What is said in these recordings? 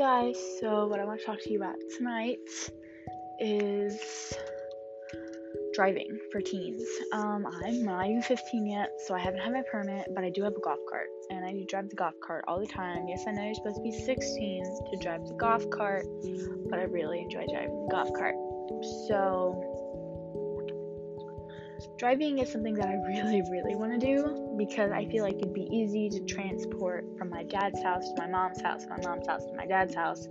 guys, so what I want to talk to you about tonight is driving for teens. Um, I'm not even 15 yet, so I haven't had my permit, but I do have a golf cart, and I do drive the golf cart all the time. Yes, I know you're supposed to be 16 to drive the golf cart, but I really enjoy driving the golf cart. So, driving is something that I really, really want to do because I feel like it'd be easy to transport from my dad's house to my mom's house, my mom's house to my dad's house,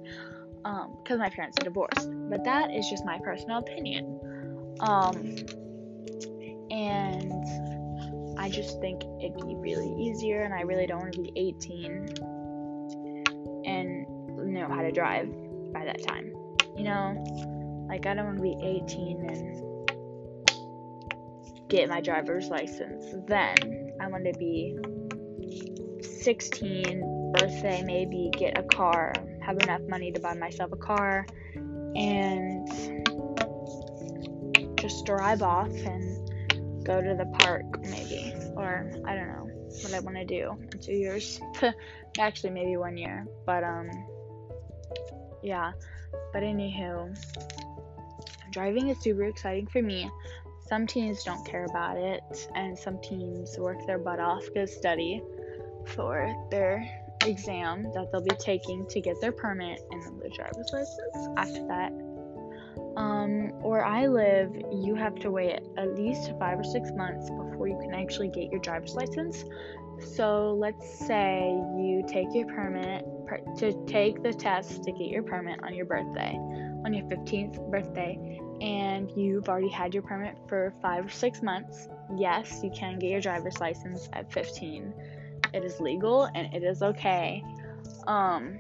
because um, my parents are divorced. But that is just my personal opinion. Um, and I just think it'd be really easier, and I really don't want to be 18 and know how to drive by that time. You know, like I don't want to be 18 and get my driver's license. Then I want to be 16, birthday, maybe get a car, have enough money to buy myself a car, and just drive off and go to the park, maybe. Or I don't know what I want to do in two years. Actually, maybe one year. But, um, yeah. But, anywho, driving is super exciting for me. Some teens don't care about it, and some teens work their butt off to study for their exam that they'll be taking to get their permit and then their driver's license after that. Um, where I live, you have to wait at least five or six months before you can actually get your driver's license. So let's say you take your permit per, to take the test to get your permit on your birthday, on your 15th birthday, and you've already had your permit for five or six months, yes, you can get your driver's license at 15. It is legal and it is okay. Um,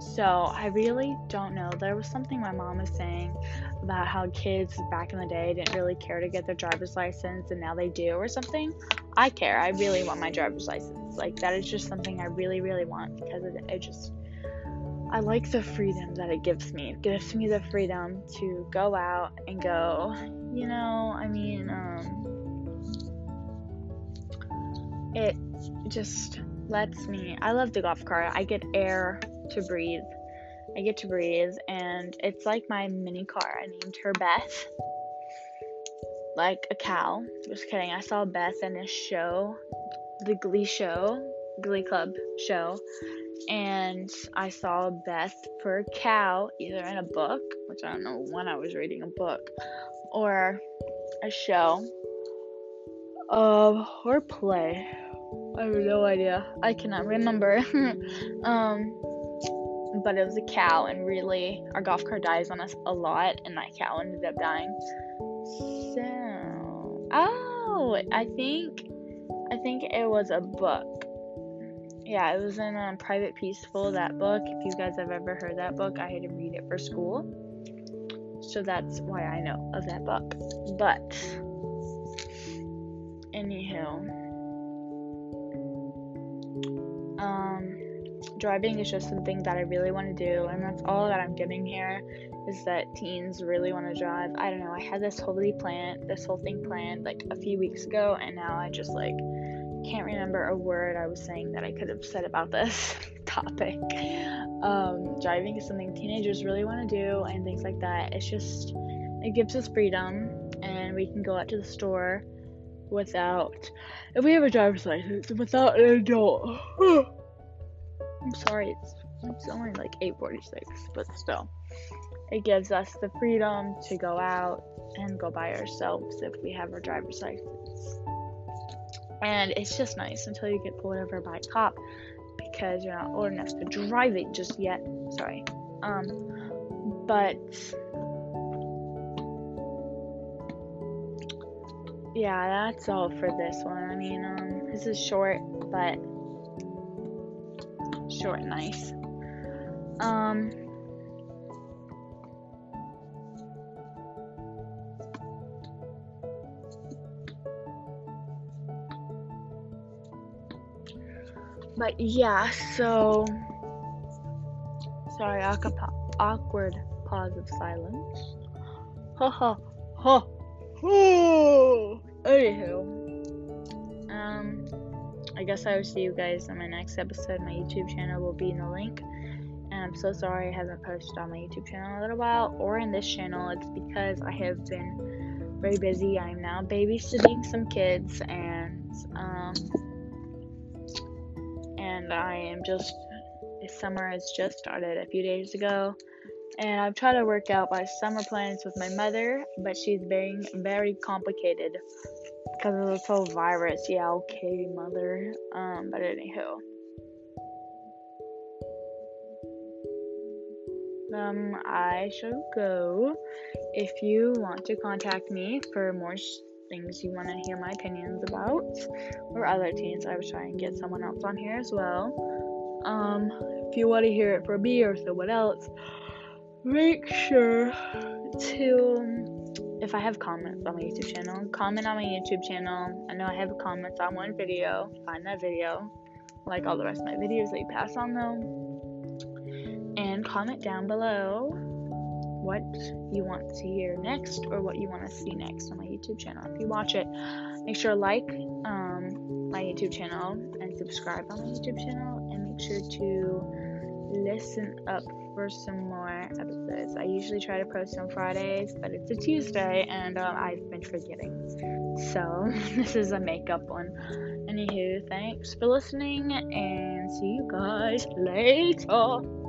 so I really don't know. There was something my mom was saying about how kids back in the day didn't really care to get their driver's license and now they do or something. I care. I really want my driver's license. Like that is just something I really, really want because it, it just I like the freedom that it gives me. It gives me the freedom to go out and go, you know, I mean, um, it just lets me. I love the golf cart. I get air to breathe. I get to breathe, and it's like my mini car. I named her Beth, like a cow. Just kidding. I saw Beth in a show, the Glee show, Glee Club show, and I saw Beth for cow either in a book, which I don't know when I was reading a book, or a show, um, or play. I have no idea. I cannot remember. um, but it was a cow, and really, our golf cart dies on us a lot, and that cow ended up dying. So, oh, I think, I think it was a book yeah, it was in um, Private Peaceful, that book. If you guys have ever heard that book, I had to read it for school. So that's why I know of that book. But, anywho, driving is just something that I really want to do, and that's all that I'm getting here is that teens really want to drive. I don't know, I had this wholly planned, this whole thing planned like a few weeks ago, and now I just like can't remember a word I was saying that I could have said about this topic. Um, driving is something teenagers really want to do, and things like that. It's just, it gives us freedom, and we can go out to the store without, if we have a driver's license, without an adult. I'm sorry, it's, it's only like 8:46, but still, it gives us the freedom to go out and go by ourselves if we have our driver's license and it's just nice until you get pulled over by a cop because you're not old enough to drive it just yet. Sorry. Um, but yeah, that's all for this one. I mean, um, this is short, but short and nice. Um, But yeah, so sorry, awkward pause of silence. Ha ha ha. Anywho, I guess I will see you guys on my next episode. My YouTube channel will be in the link. And I'm so sorry I haven't posted on my YouTube channel in a little while or in this channel. It's because I have been very busy. I am now babysitting some kids and um and I am just summer has just started a few days ago and I've tried to work out my summer plans with my mother, but she's being very complicated because of this whole virus. Yeah, okay, mother. Um, but anywho. Um, I shall go. If you want to contact me for more sh- things you want to hear my opinions about, or other teens, I was trying to get someone else on here as well. Um, if you want to hear it from me or someone else, make sure to if I have comments on my YouTube channel, comment on my YouTube channel. I know I have comments on one video. Find that video, like all the rest of my videos that you pass on though, and comment down below what you want to hear next or what you want to see next on my YouTube channel. If you watch it, make sure to like um, my YouTube channel and subscribe on my YouTube channel, and make sure to listen up for some more episodes. I usually try to post on Fridays, but it's a Tuesday and uh, I've been forgetting. So this is a makeup one. Anywho, thanks for listening and see you guys later.